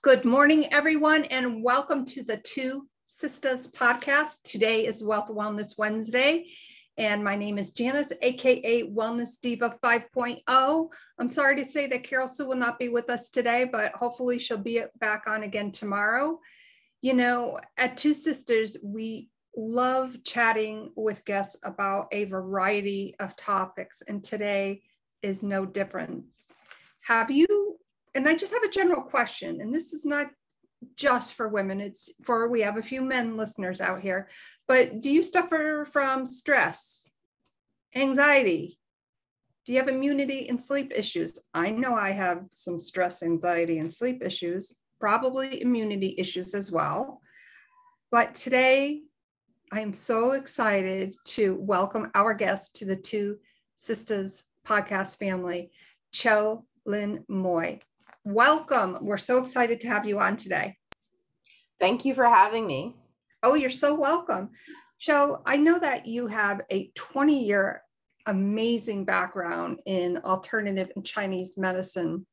Good morning, everyone, and welcome to the Two Sisters podcast. Today is Wealth Wellness Wednesday, and my name is Janice, aka Wellness Diva 5.0. I'm sorry to say that Carol Sue will not be with us today, but hopefully she'll be back on again tomorrow. You know, at Two Sisters, we love chatting with guests about a variety of topics, and today is no different. Have you and I just have a general question, and this is not just for women, it's for we have a few men listeners out here. But do you suffer from stress, anxiety? Do you have immunity and sleep issues? I know I have some stress, anxiety, and sleep issues, probably immunity issues as well. But today, I am so excited to welcome our guest to the Two Sisters podcast family, Cho Lin Moy welcome. We're so excited to have you on today. Thank you for having me. Oh, you're so welcome. So, I know that you have a 20 year amazing background in alternative and Chinese medicine.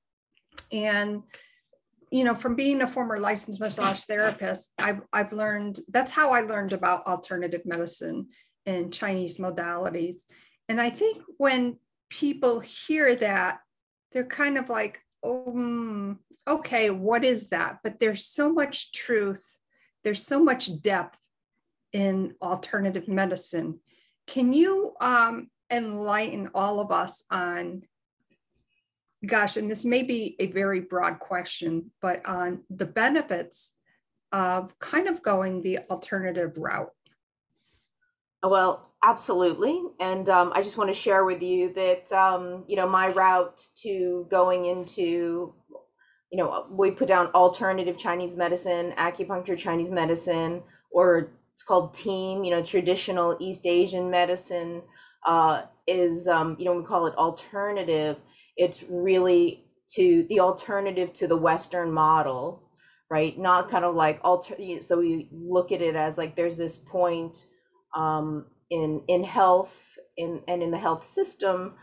And, you know, from being a former licensed massage therapist, I've, I've learned that's how I learned about alternative medicine and Chinese modalities. And I think when people hear that, they're kind of like, um, okay, what is that? But there's so much truth, there's so much depth in alternative medicine. Can you um, enlighten all of us on, gosh, and this may be a very broad question, but on the benefits of kind of going the alternative route? Well, absolutely. And um, I just want to share with you that, um, you know, my route to going into, you know, we put down alternative Chinese medicine, acupuncture Chinese medicine, or it's called team, you know, traditional East Asian medicine uh, is, um, you know, we call it alternative. It's really to the alternative to the Western model, right? Not kind of like alter. So we look at it as like there's this point um, in in health in and in the health system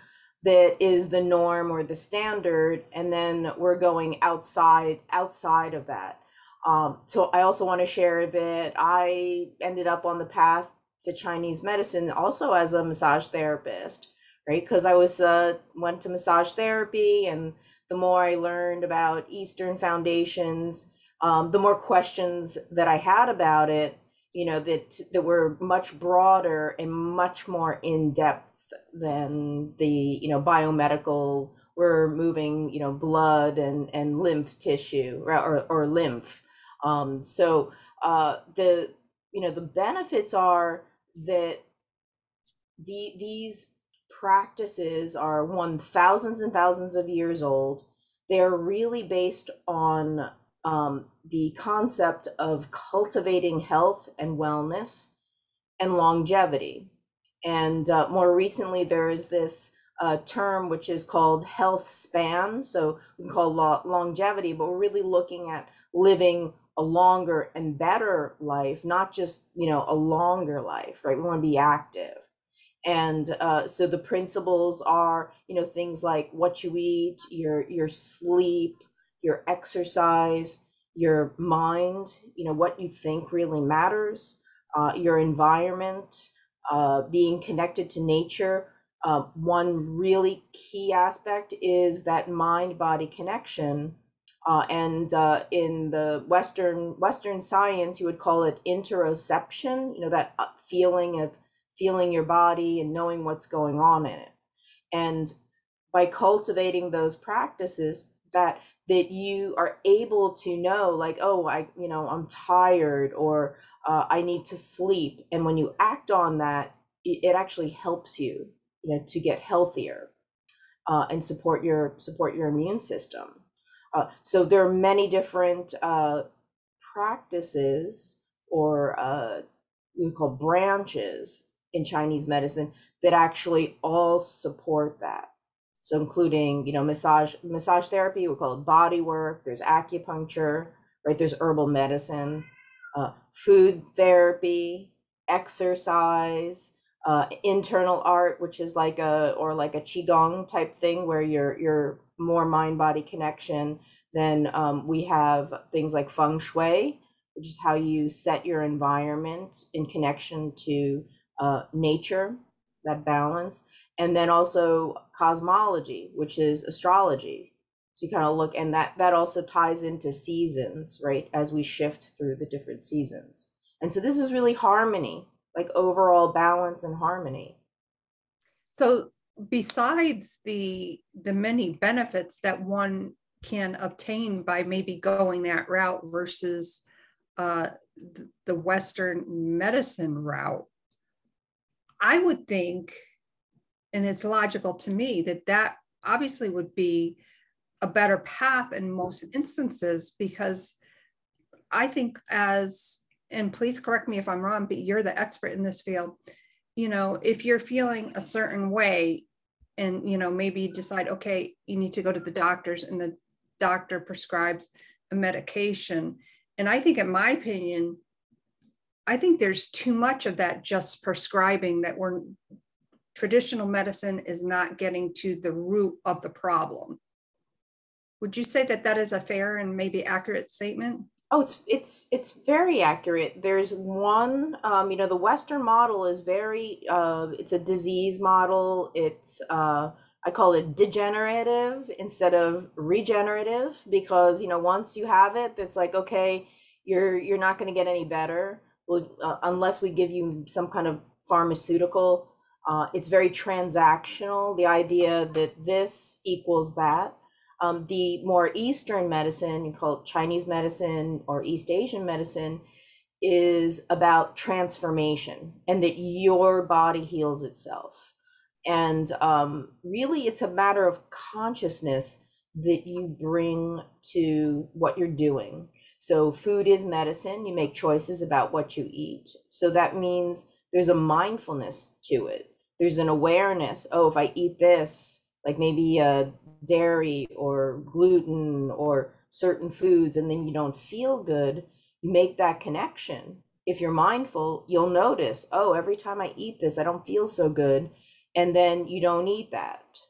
that is the norm or the standard and then we're going outside outside of that. Um, so i also want to share that i ended up on the path to chinese medicine also as a massage therapist right? Because i was uh, went to massage therapy and the more i learned about eastern foundations um, the more questions that i had about it you know that that were much broader and much more in depth than the you know biomedical we're moving you know blood and and lymph tissue or or, lymph. Um so uh the you know the benefits are that the these practices are one thousands and thousands of years old. They're really based on um, the concept of cultivating health and wellness and longevity. And uh, more recently, there is this uh, term which is called health span. So we call lo- longevity, but we're really looking at living a longer and better life, not just you know a longer life, right? We want to be active, and uh, so the principles are you know things like what you eat, your your sleep, your exercise, your mind, you know, what you think really matters, uh, your environment, uh, being connected to nature. Uh, one really key aspect is that mind body connection. Uh, and uh, in the Western Western science, you would call it interoception. You know that uh, feeling of feeling your body and knowing what's going on in it. And by cultivating those practices, that that you are able to know like oh i you know i'm tired or uh, i need to sleep and when you act on that it, actually helps you you know to get healthier uh, and support your support your immune system. Uh, so there are many different uh, practices or uh, we call branches in chinese medicine that actually all support that so including, you know, massage massage therapy, we call it body work. There's acupuncture, right? There's herbal medicine, uh, food therapy, exercise, uh, internal art, which is like a or like a qigong type thing where you're you're more mind body connection. Then um, we have things like feng shui, which is how you set your environment in connection to uh, nature, that balance, and then also cosmology, which is astrology. So you kind of look, and that that also ties into seasons, right? As we shift through the different seasons, and so this is really harmony like overall balance and harmony. So besides the the many benefits that one can obtain by maybe going that route versus uh, the Western medicine route, I would think, and it's logical to me that that obviously would be a better path in most instances because I think as and please correct me if I'm wrong, but you're the expert in this field. You know, if you're feeling a certain way and, you know, maybe decide, okay, you need to go to the doctors and the doctor prescribes a medication. And I think, in my opinion, I think there's too much of that just prescribing that we're traditional medicine is not getting to the root of the problem. Would you say that that is a fair and maybe accurate statement? Oh, it's it's it's very accurate. There's one, um, you know, the Western model is very, uh, it's a disease model. It's uh, I call it degenerative instead of regenerative because you know once you have it, it's like okay, you're you're not going to get any better well, uh, unless we give you some kind of pharmaceutical. Uh, it's very transactional. The idea that this equals that um, the more Eastern medicine, you call it Chinese medicine or East Asian medicine, is about transformation and that your body heals itself. And um, really, it's a matter of consciousness that you bring to what you're doing. So, food is medicine. You make choices about what you eat. So, that means there's a mindfulness to it. There's an awareness oh, if I eat this, like maybe a dairy or gluten or certain foods and then you don't feel good, you make that connection. If you're mindful, you'll notice, oh, every time I eat this, I don't feel so good. And then you don't eat that.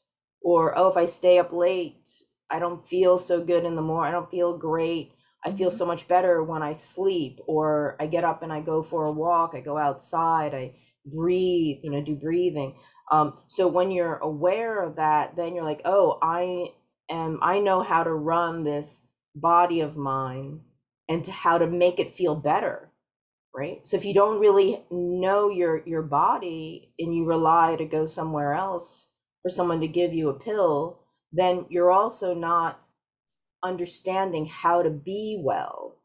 Or, oh, if I stay up late, I don't feel so good in the morning. I don't feel great. I feel mm-hmm. so much better when I sleep. Or I get up and I go for a walk. I go outside. I breathe, you know, do breathing. Um, so when you're aware of that, then you're like, oh, I am, I know how to run this body of mine and to how to make it feel better. Right. So if you don't really know your your body and you rely to go somewhere else for someone to give you a pill, then you're also not understanding how to be well.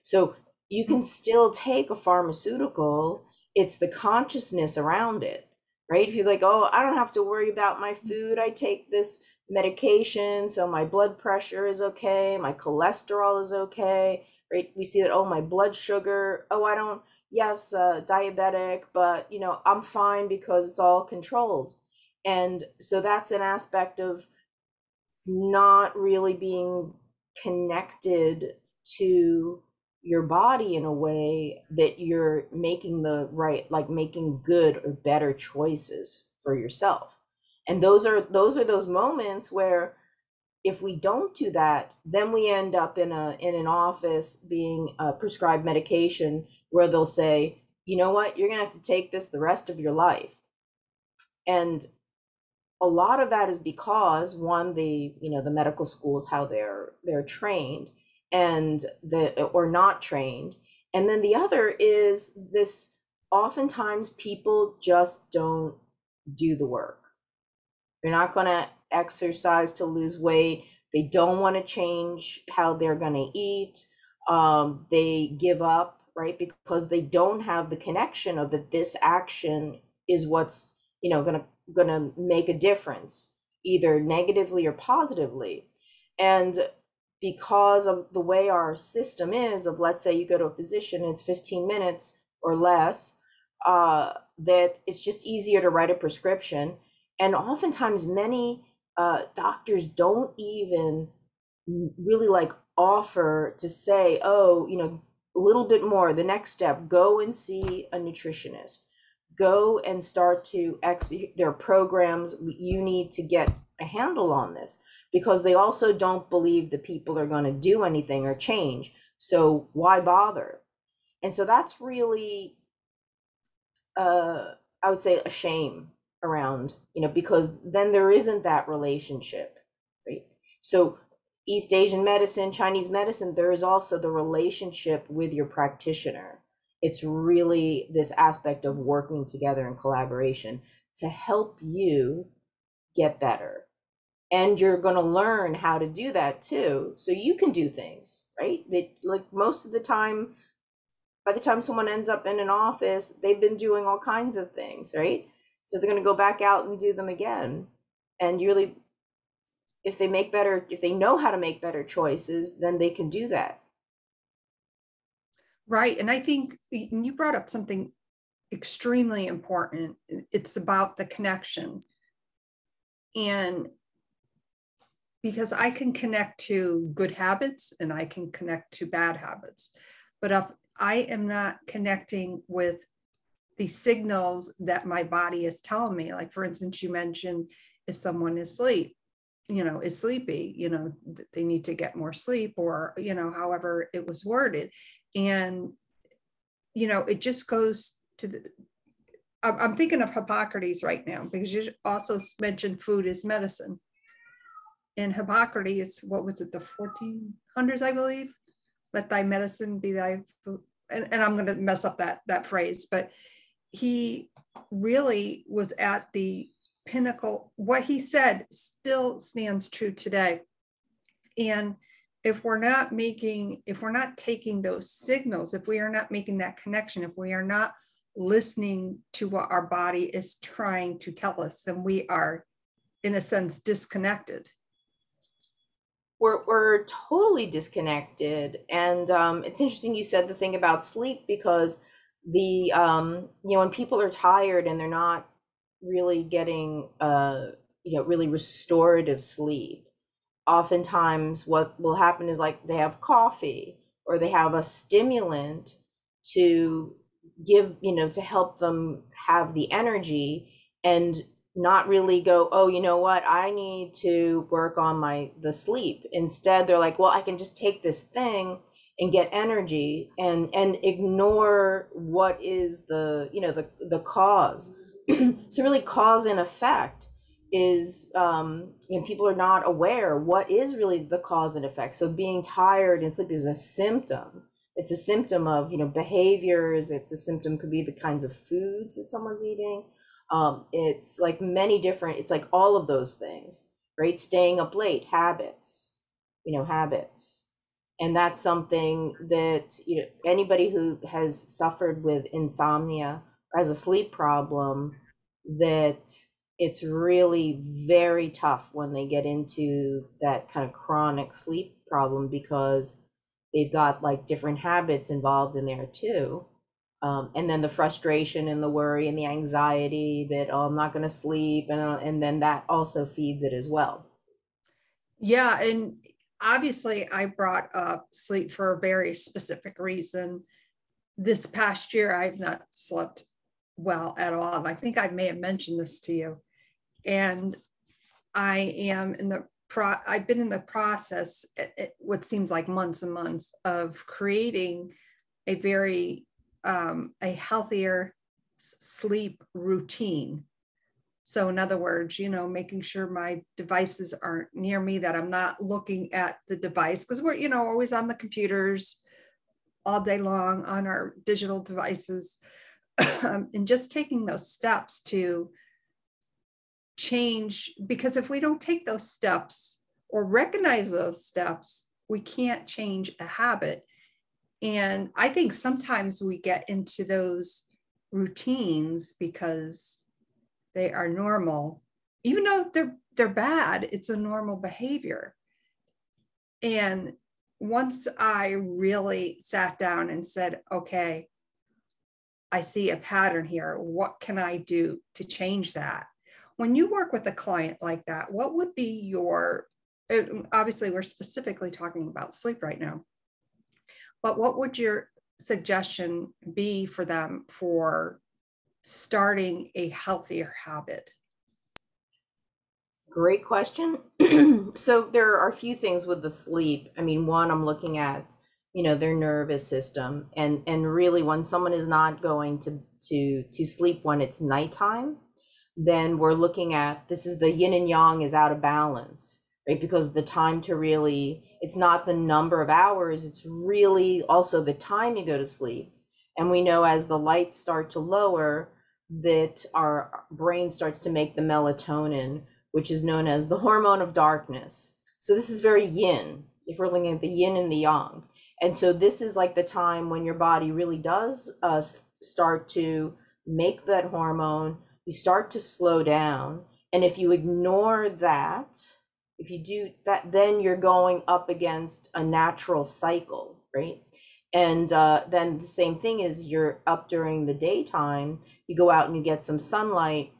So you can still take a pharmaceutical, it's the consciousness around it right? If you're like, oh, I don't have to worry about my food, I take this medication, so my blood pressure is okay, my cholesterol is okay, right? We see that, oh, my blood sugar, oh, I don't, yes, uh, diabetic, but you know, I'm fine because it's all controlled. And so that's an aspect of not really being connected to your body in a way that you're making the right like making good or better choices for yourself. And those are those are those moments where if we don't do that then we end up in a in an office being uh, prescribed medication where they'll say you know what? You're to have to take this the rest of your life. And a lot of that is because one the you know the medical schools how they're they're trained and the or not trained. And then the other is this oftentimes people just don't do the work. They're not going to exercise to lose weight. They don't want to change how they're going to eat. Um, they give up right because they don't have the connection of that this action is what's you know going to going to make a difference either negatively or positively. And because of the way our system is of let's say you go to a physician it's 15 minutes or less uh, that it's just easier to write a prescription. And oftentimes many uh, doctors don't even really like offer to say oh you know a little bit more the next step go and see a nutritionist. Go and start to ex there are programs you need to get a handle on this because they also don't believe the people are going to do anything or change. So why bother? And so that's really uh i would say a shame around you know because then there isn't that relationship right? So east asian medicine chinese medicine there is also the relationship with your practitioner. It's really this aspect of working together in collaboration to help you get better. And you're going to learn how to do that too. So you can do things, right? That like most of the time, by the time someone ends up in an office, they've been doing all kinds of things, right? So they're going to go back out and do them again. And you really, if they make better, if they know how to make better choices, then they can do that. Right. And I think you brought up something extremely important. It's about the connection. And because I can connect to good habits and I can connect to bad habits. But if I am not connecting with the signals that my body is telling me, like for instance, you mentioned if someone is asleep, you know, is sleepy, you know, they need to get more sleep or, you know, however it was worded and you know it just goes to the i'm thinking of hippocrates right now because you also mentioned food is medicine and hippocrates what was it the 1400s i believe? Let thy medicine be thy food. And, and i'm going to mess up that that phrase but he really was at the pinnacle. What he said still stands true today. And if we're not making if we're not taking those signals if we are not making that connection if we are not listening to what our body is trying to tell us then we are in a sense disconnected we're, we're totally disconnected. And um, it's interesting you said the thing about sleep because the um, you know when people are tired and they're not really getting uh, you know really restorative sleep oftentimes what will happen is like they have coffee or they have a stimulant to give you know to help them have the energy and not really go oh you know what? I need to work on my the sleep. Instead they're like well i can just take this thing and get energy and and ignore what is the you know the the cause. So really cause and effect is um, you know people are not aware what is really the cause and effect. So being tired and sleepy is a symptom. It's a symptom of you know behaviors. It's a symptom could be the kinds of foods that someone's eating um, it's like many different it's like all of those things right staying up late habits you know habits and that's something that you know anybody who has suffered with insomnia or has a sleep problem that it's really very tough when they get into that kind of chronic sleep problem because they've got like different habits involved in there too. Um, and then the frustration and the worry and the anxiety that oh I'm not going to sleep and uh, and then that also feeds it as well. Yeah, and obviously I brought up sleep for a very specific reason. This past year I've not slept well at all. And I think I may have mentioned this to you and I am in the pro. I've been in the process, it, it, what seems like months and months, of creating a very um, a healthier sleep routine. So, in other words, you know, making sure my devices aren't near me, that I'm not looking at the device because we're, you know, always on the computers all day long on our digital devices. and just taking those steps to change because if we don't take those steps or recognize those steps, we can't change a habit. And I think sometimes we get into those routines because they are normal, even though they're they're bad, it's a normal behavior. And once I really sat down and said, okay, I see a pattern here. What can I do to change that? when you work with a client like that, what would be your, obviously, we're specifically talking about sleep right now, but what would your suggestion be for them for starting a healthier habit? Great question. so there are a few things with the sleep. I mean, one, I'm looking at, you know, their nervous system, and and really, when someone is not going to to to sleep when it's nighttime, then we're looking at this is the yin and yang is out of balance, right? Because the time to really, it's not the number of hours, it's really also the time you go to sleep. And we know as the lights start to lower, that our brain starts to make the melatonin which is known as the hormone of darkness. So this is very yin, if we're looking at the yin and the yang. And so this is like the time when your body really does uh, start to make that hormone, you start to slow down. And if you ignore that, if you do that, then you're going up against a natural cycle, right? And uh, then the same thing is you're up during the daytime, you go out and you get some sunlight,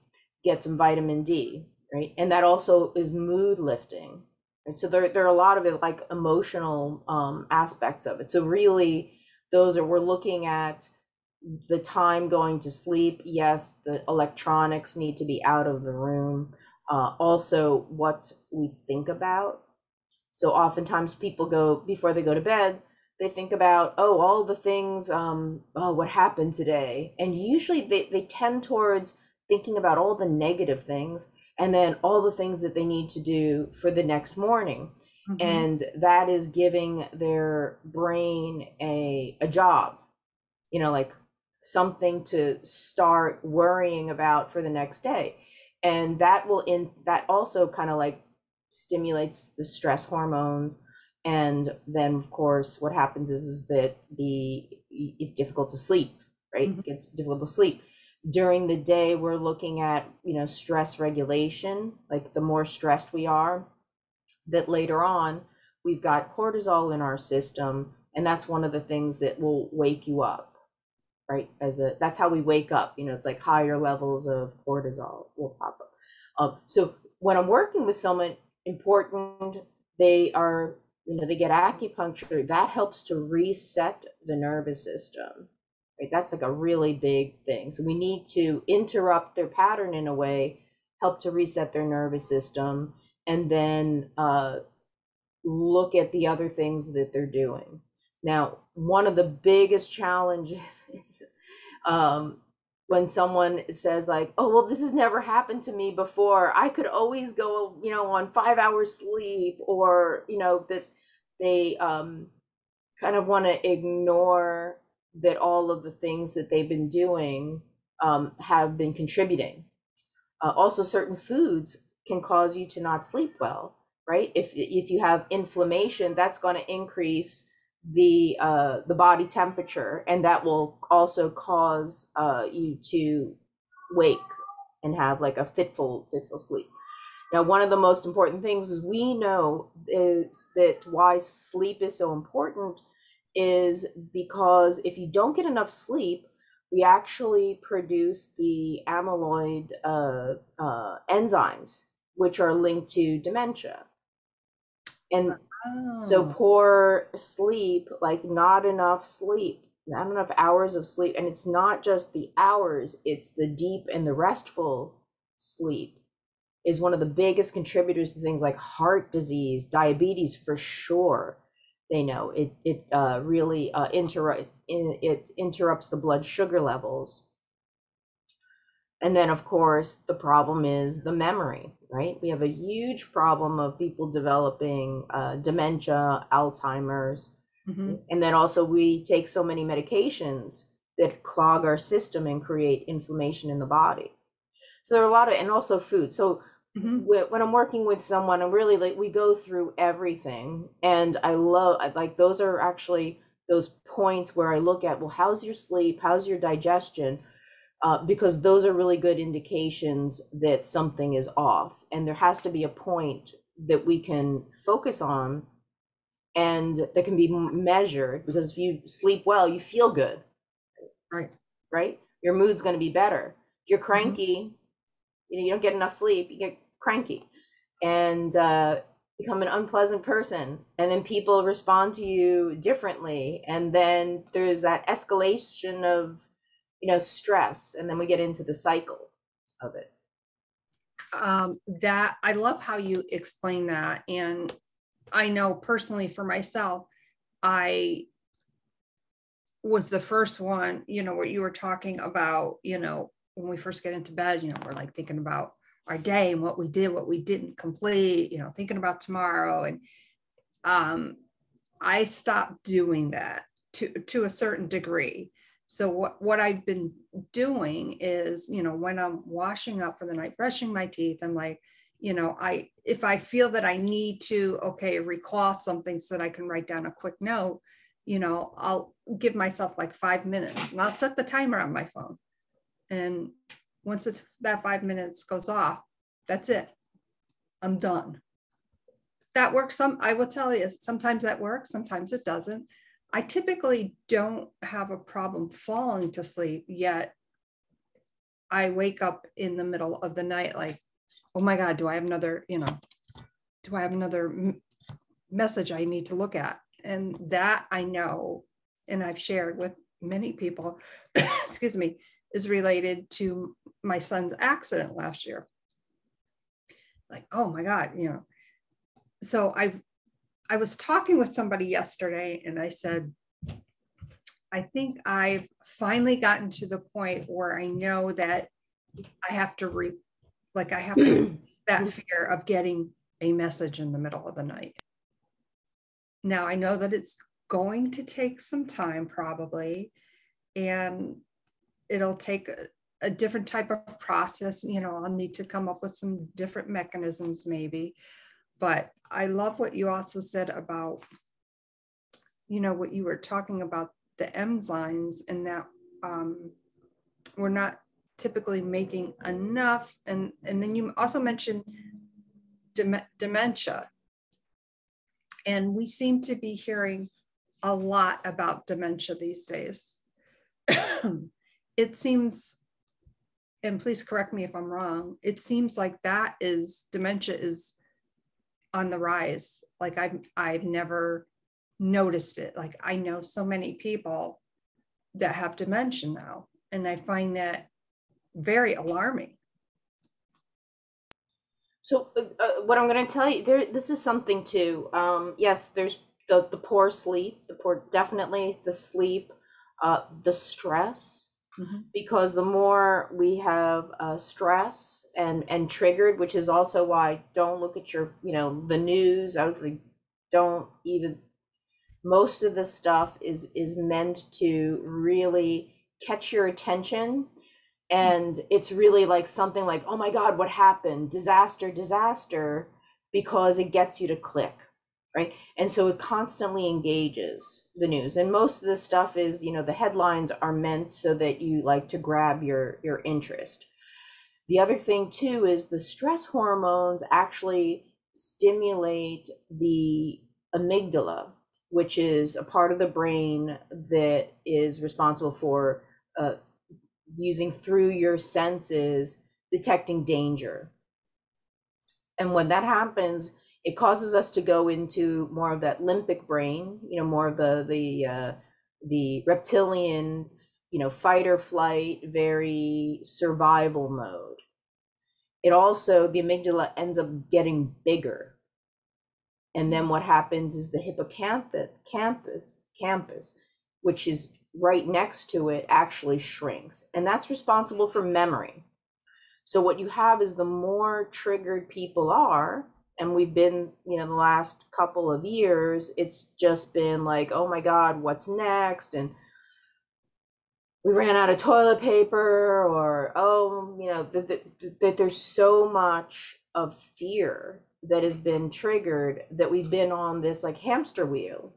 get some vitamin D right? And that also is mood lifting. right so there, there are a lot of it like emotional um, aspects of it. So really, those are we're looking at the time going to sleep. Yes, the electronics need to be out of the room. Uh, also, what we think about. So oftentimes people go before they go to bed, they think about oh all the things um oh what happened today and usually they, they tend towards thinking about all the negative things and then all the things that they need to do for the next morning mm-hmm. and that is giving their brain a a job you know like something to start worrying about for the next day and that will in that also kind of like stimulates the stress hormones and then of course what happens is, is that the it's difficult to sleep right? Mm-hmm. it's difficult to sleep. During the day we're looking at you know stress regulation like the more stressed we are that later on we've got cortisol in our system and that's one of the things that will wake you up right as a that's how we wake up you know it's like higher levels of cortisol will pop up um, so when i'm working with someone important they are you know they get acupuncture that helps to reset the nervous system Right? That's like a really big thing. So we need to interrupt their pattern in a way, help to reset their nervous system, and then uh, look at the other things that they're doing. Now, one of the biggest challenges is um, when someone says like, "Oh, well, this has never happened to me before. I could always go, you know, on five hours sleep," or you know that they um, kind of want to ignore that all of the things that they've been doing um, have been contributing. Uh, also, certain foods can cause you to not sleep well, right? If if you have inflammation, that's going to increase the uh, the body temperature, and that will also cause uh, you to wake and have like a fitful fitful sleep. Now, one of the most important things is we know is that why sleep is so important is because if you don't get enough sleep, we actually produce the amyloid uh, uh, enzymes, which are linked to dementia. And oh. so, poor sleep, like not enough sleep, not enough hours of sleep. And it's not just the hours, it's the deep and the restful sleep is one of the biggest contributors to things like heart disease, diabetes for sure they know it it uh, really uh, interrupt it interrupts the blood sugar levels and then of course the problem is the memory right? We have a huge problem of people developing uh, dementia alzheimer's. Mm-hmm. and then also we take so many medications that clog our system and create inflammation in the body. So there are a lot of and also food. So Mm-hmm. When I'm working with someone, I'm really like we go through everything, and I love like those are actually those points where I look at well, how's your sleep, how's your digestion, uh, because those are really good indications that something is off, and there has to be a point that we can focus on, and that can be measured. Because if you sleep well, you feel good, right? Right, your mood's going to be better. If you're mm-hmm. cranky. Mm-hmm you know you don't get enough sleep you get cranky and uh, become an unpleasant person and then people respond to you differently and then there's that escalation of you know stress and then we get into the cycle of it um, that I love how you explain that. And I know personally for myself, I was the first one, you know, what you were talking about, you know, when we first get into bed, you know, we're like thinking about our day and what we did, what we didn't complete, you know, thinking about tomorrow. And um, I stopped doing that to, to a certain degree. So what, what I've been doing is, you know, when I'm washing up for the night, brushing my teeth, I'm like, you know, I if I feel that I need to, okay, recall something so that I can write down a quick note, you know, I'll give myself like five minutes and I'll set the timer on my phone. And once it's, that five minutes goes off, that's it. I'm done. That works. Some I will tell you, sometimes that works, sometimes it doesn't. I typically don't have a problem falling to sleep yet. I wake up in the middle of the night like, oh my God, do I have another, you know, do I have another message I need to look at? And that I know, and I've shared with many people, excuse me, is related to my son's accident last year. Like, oh my God, you know. So I've I was talking with somebody yesterday and I said, I think I've finally gotten to the point where I know that I have to re like I have to that fear of getting a message in the middle of the night. Now I know that it's going to take some time probably and it'll take a, a different type of process, you know, I'll need to come up with some different mechanisms maybe but I love what you also said about, you know, what you were talking about the enzymes and that um, we're not typically making enough. And, and then you also mentioned dem- dementia. And we seem to be hearing a lot about dementia these days. it seems, and please correct me if I'm wrong, it seems like that is dementia is on the rise. Like I've I've never noticed it. Like I know so many people that have dementia now, and I find that very alarming. So uh, uh what I'm going to tell you there, this is something too. Um, yes, there's the the poor sleep, the poor definitely the sleep, uh, the stress mm-hmm. because the more we have uh, stress and and triggered which is also why don't look at your you know the news i was like don't even most of the stuff is is meant to really catch your attention and it's really like something like oh my god what happened? Disaster disaster because it gets you to click right? And so it constantly engages the news. And most of the stuff is you know the headlines are meant so that you like to grab your your interest. The other thing too is the stress hormones actually stimulate the amygdala which is a part of the brain that is responsible for uh, using through your senses detecting danger. And when that happens it causes us to go into more of that limbic brain you know more of the the uh, the reptilian you know fight or flight very survival mode. It also the amygdala ends up getting bigger. And then what happens is the hippocampus campus campus which is right next to it actually shrinks. And that's responsible for memory. So what you have is the more triggered people are and we've been you know the last couple of years it's just been like oh my god what's next? And we ran out of toilet paper or oh you know that, there's so much of fear that has been triggered that we've been on this like hamster wheel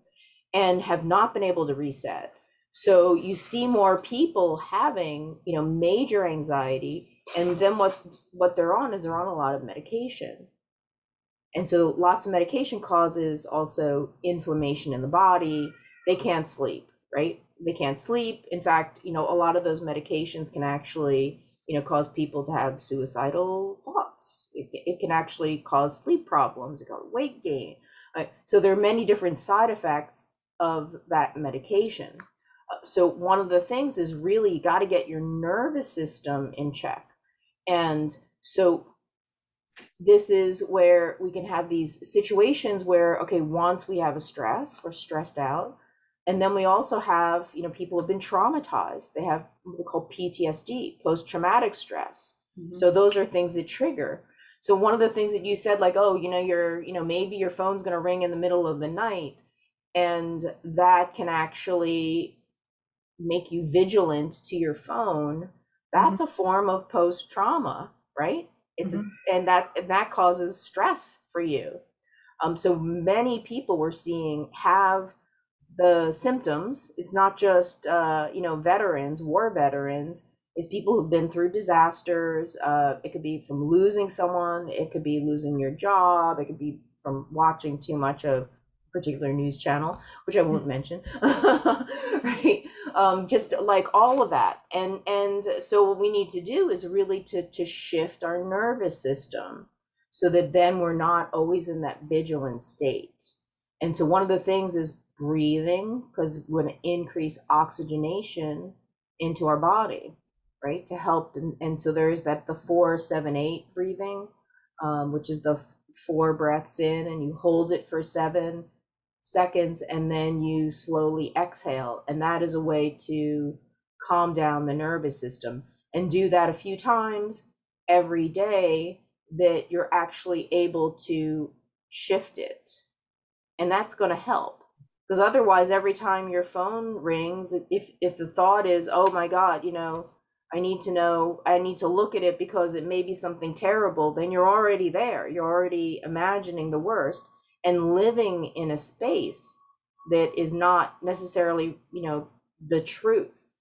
and have not been able to reset. So you see more people having you know major anxiety and then what what they're on is they're on a lot of medication and so lots of medication causes also inflammation in the body. They can't sleep, right? They can't sleep. In fact, you know, a lot of those medications can actually, you know, cause people to have suicidal thoughts. It, it can actually cause sleep problems, it cause weight gain. Right? So there are many different side effects of that medication. Uh, so one of the things is really got to get your nervous system in check and so this is where we can have these situations where okay once we have a stress we're stressed out. And then we also have you know people have been traumatized. They have what they call ptsd post-traumatic stress. Mm-hmm. so those are things that trigger. So one of the things that you said like oh you know you're you know maybe your phone's going to ring in the middle of the night and that can actually make you vigilant to your phone that's mm-hmm. a form of post trauma right it's, mm-hmm. it's and that and that causes stress for you um so many people we're seeing have the symptoms it's not just uh you know veterans war veterans is people who've been through disasters uh it could be from losing someone it could be losing your job it could be from watching too much of particular news channel, which I won't mm-hmm. mention, right? Um, just like all of that, and and so what we need to do is really to to shift our nervous system, so that then we're not always in that vigilant state. And so one of the things is breathing, because we're going to increase oxygenation into our body, right? To help, and, and so there's that the four seven eight breathing. Um, which is the f- four breaths in and you hold it for seven seconds and then you slowly exhale. And that is a way to calm down the nervous system and do that a few times every day that you're actually able to shift it. And that's going to help. Because otherwise, every time your phone rings, if if the thought is, "Oh my God, you know, I need to know, I need to look at it because it may be something terrible," then you're already there. You're already imagining the worst and living in a space that is not necessarily you know the truth.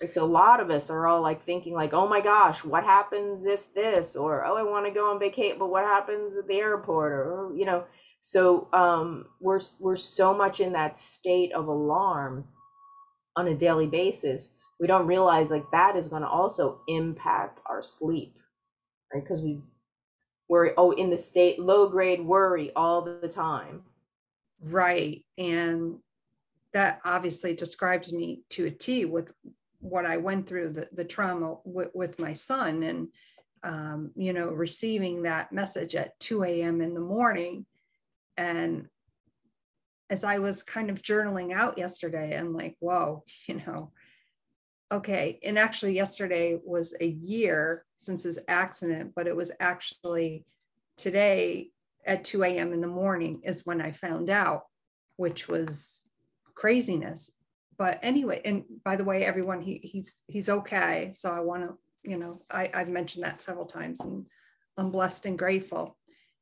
It's a lot of us are all like thinking like oh my gosh what happens if this? or oh i want to go on vacation but what happens at the airport or you know. So um we're we're so much in that state of alarm on a daily basis we don't realize like that is going to also impact our sleep right? Because we worry oh in the state low grade worry all the time. Right and that obviously describes me to a t with what i went through the, the trauma with, with my son and um, you know receiving that message at 2 a.m in the morning. And as i was kind of journaling out yesterday i'm like whoa you know okay and actually yesterday was a year since his accident but it was actually today at 2 a.m in the morning is when i found out which was craziness. But anyway and by the way everyone he, he's he's okay. So i want to you know I, i've mentioned that several times and i'm blessed and grateful.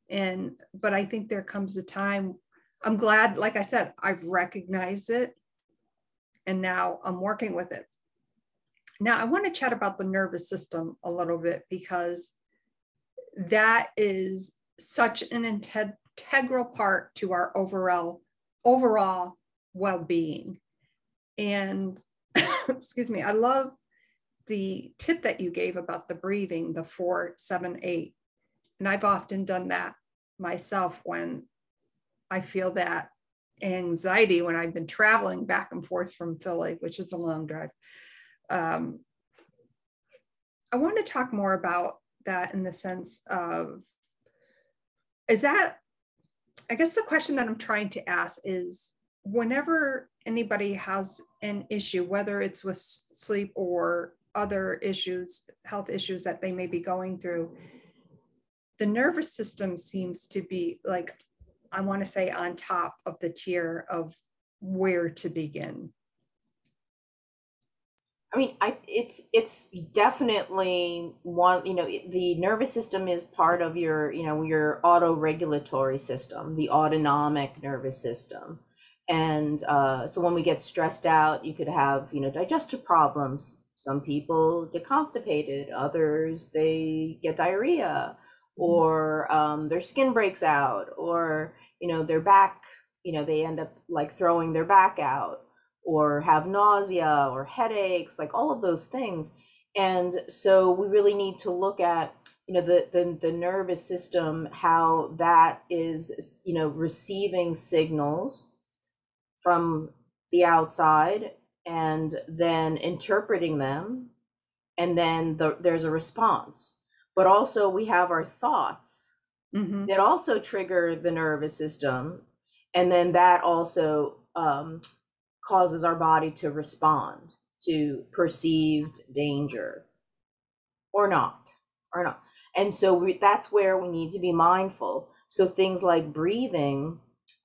And but i think there comes a time i'm glad like i said i've recognized it and now i'm working with it now, I want to chat about the nervous system a little bit because that is such an integral part to our overall overall well-being. And excuse me, I love the tip that you gave about the breathing, the four, seven, eight. And I've often done that myself when I feel that anxiety when I've been traveling back and forth from Philly, which is a long drive um, I want to talk more about that in the sense of is that I guess the question that I'm trying to ask is whenever anybody has an issue, whether it's with sleep or other issues, health issues that they may be going through, the nervous system seems to be like, I want to say, on top of the tier of where to begin. I mean, I it's it's definitely one. You know, the nervous system is part of your you know your auto-regulatory system, the autonomic nervous system, and uh, so when we get stressed out, you could have you know digestive problems. Some people get constipated, others they get diarrhea, mm-hmm. or um, their skin breaks out, or you know their back. You know, they end up like throwing their back out or have nausea or headaches, like all of those things. And so we really need to look at you know the, the the nervous system how that is you know receiving signals from the outside and then interpreting them and then the, there's a response but also we have our thoughts mm-hmm. that also trigger the nervous system and then that also um, causes our body to respond to perceived danger or not or not and so we, that's where we need to be mindful so things like breathing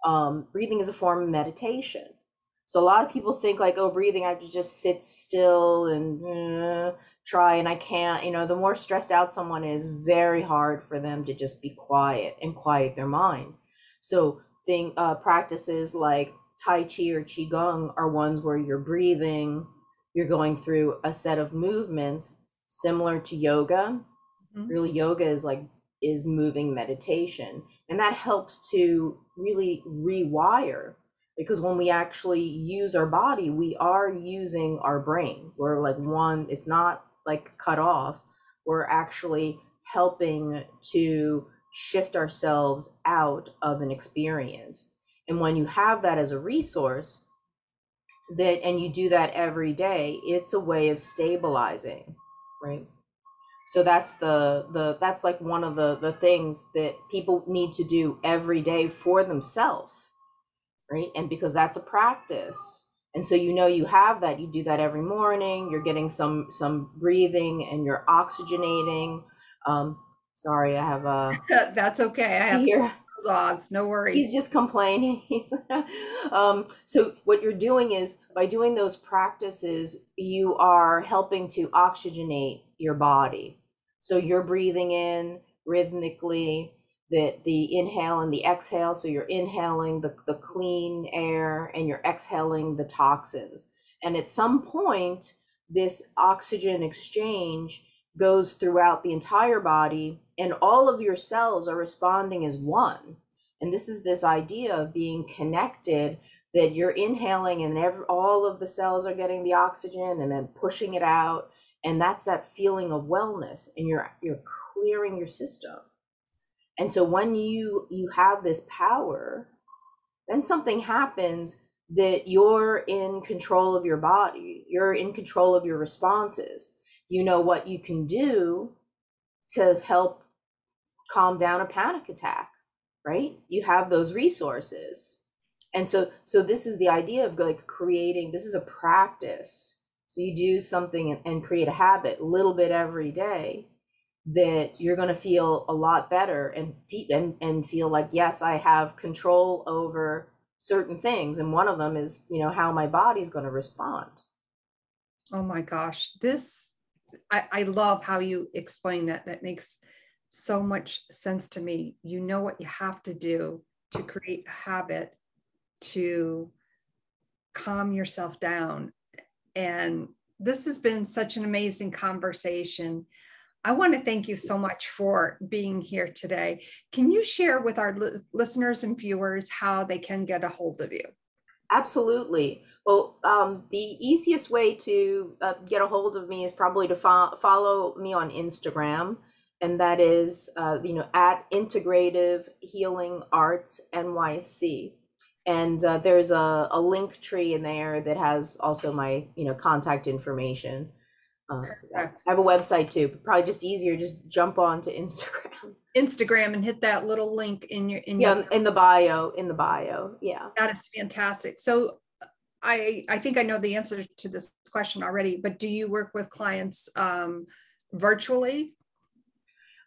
um, breathing is a form of meditation so a lot of people think like, oh, breathing, I have to just sit still and uh, try, and I can't. You know, the more stressed out someone is, very hard for them to just be quiet and quiet their mind. So thing uh, practices like Tai Chi or Qigong are ones where you're breathing, you're going through a set of movements similar to yoga. Mm-hmm. Really, yoga is like is moving meditation, and that helps to really rewire because when we actually use our body we are using our brain we're like one it's not like cut off we're actually helping to shift ourselves out of an experience and when you have that as a resource that and you do that every day it's a way of stabilizing right so that's the the that's like one of the the things that people need to do every day for themselves right? And because that's a practice. And so you know you have that. You do that every morning. You're getting some some breathing and you're oxygenating. Um, sorry, I have a. that's okay. I have here. Dogs. No worries. He's just complaining. Um, so what you're doing is by doing those practices, you are helping to oxygenate your body. So you're breathing in rhythmically that the inhale and the exhale. So you're inhaling the, the clean air and you're exhaling the toxins. And at some point, this oxygen exchange goes throughout the entire body, and all of your cells are responding as one. And this is this idea of being connected that you're inhaling and every, all of the cells are getting the oxygen and then pushing it out. And that's that feeling of wellness and you're you're clearing your system. And so when you you have this power then something happens that you're in control of your body. You're in control of your responses. You know what you can do to help calm down a panic attack right? You have those resources. And so so this is the idea of like creating this is a practice. So you do something and, create a habit a little bit every day that you're going to feel a lot better and, and and feel like yes i have control over certain things. And one of them is you know how my body's going to respond. Oh my gosh. This I, I love how you explain that. That makes so much sense to me you know what you have to do to create a habit to calm yourself down and this has been such an amazing conversation I want to thank you so much for being here today. Can you share with our li- listeners and viewers how they can get a hold of you? Absolutely. Well, um, the easiest way to uh, get a hold of me is probably to fo- follow me on Instagram, and that is, uh, you know, at Integrative Healing Arts NYC. And uh, there's a, a Linktree in there that has also my, you know, contact information. Um, so I have a website too, but probably just easier, just jump on to Instagram. Instagram and hit that little link in your in yeah your, in the bio in the bio yeah that is fantastic so I I think I know the answer to this question already but do you work with clients um, virtually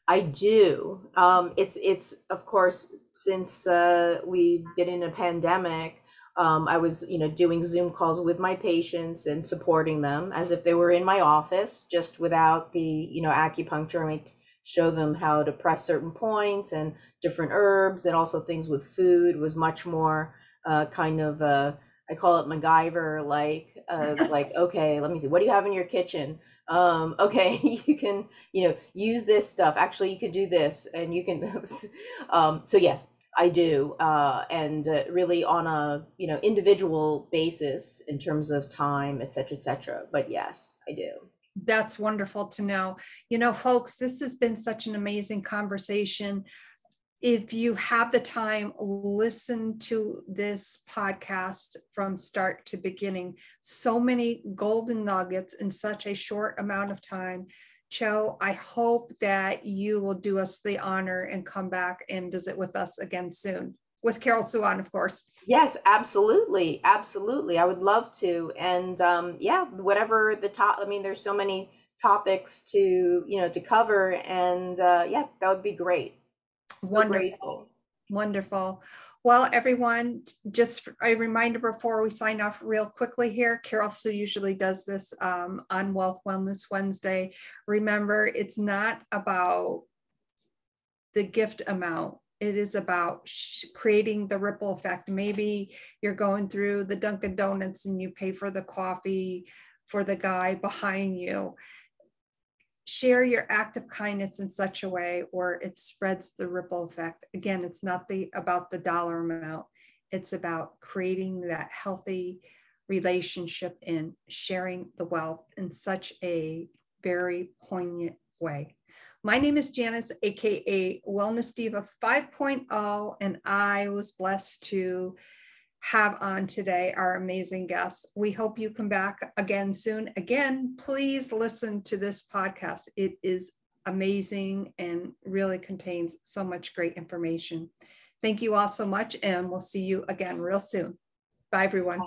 I do um, it's it's of course since uh, we've been in a pandemic um, I was, you know, doing Zoom calls with my patients and supporting them as if they were in my office, just without the, you know, acupuncture. I show them how to press certain points and different herbs and also things with food was much more uh, kind of uh, I call it MacGyver like uh, like okay let me see what do you have in your kitchen um, okay you can you know use this stuff actually you could do this and you can um, so yes I do, uh, and uh, really on a you know individual basis in terms of time, et cetera, et cetera. But yes, I do. That's wonderful to know. You know, folks, this has been such an amazing conversation. If you have the time, listen to this podcast from start to beginning. So many golden nuggets in such a short amount of time. Cho, I hope that you will do us the honor and come back and visit with us again soon with Carol Swan, of course. Yes, absolutely. Absolutely. I would love to. And um, yeah, whatever the top, I mean, there's so many topics to, you know, to cover. And uh, yeah, that would be great. So Wonderful. Grateful. Wonderful. Well, everyone, just a reminder before we sign off real quickly here, Carol Sue usually does this um, on Wealth Wellness Wednesday. Remember, it's not about the gift amount. It is about creating the ripple effect. Maybe you're going through the Dunkin' Donuts and you pay for the coffee for the guy behind you share your act of kindness in such a way or it spreads the ripple effect. Again, it's not the about the dollar amount. It's about creating that healthy relationship and sharing the wealth in such a very poignant way. My name is Janice, aka Wellness Diva 5.0, and I was blessed to have on today our amazing guests. We hope you come back again soon. Again, please listen to this podcast. It is amazing and really contains so much great information. Thank you all so much, and we'll see you again real soon. Bye, everyone.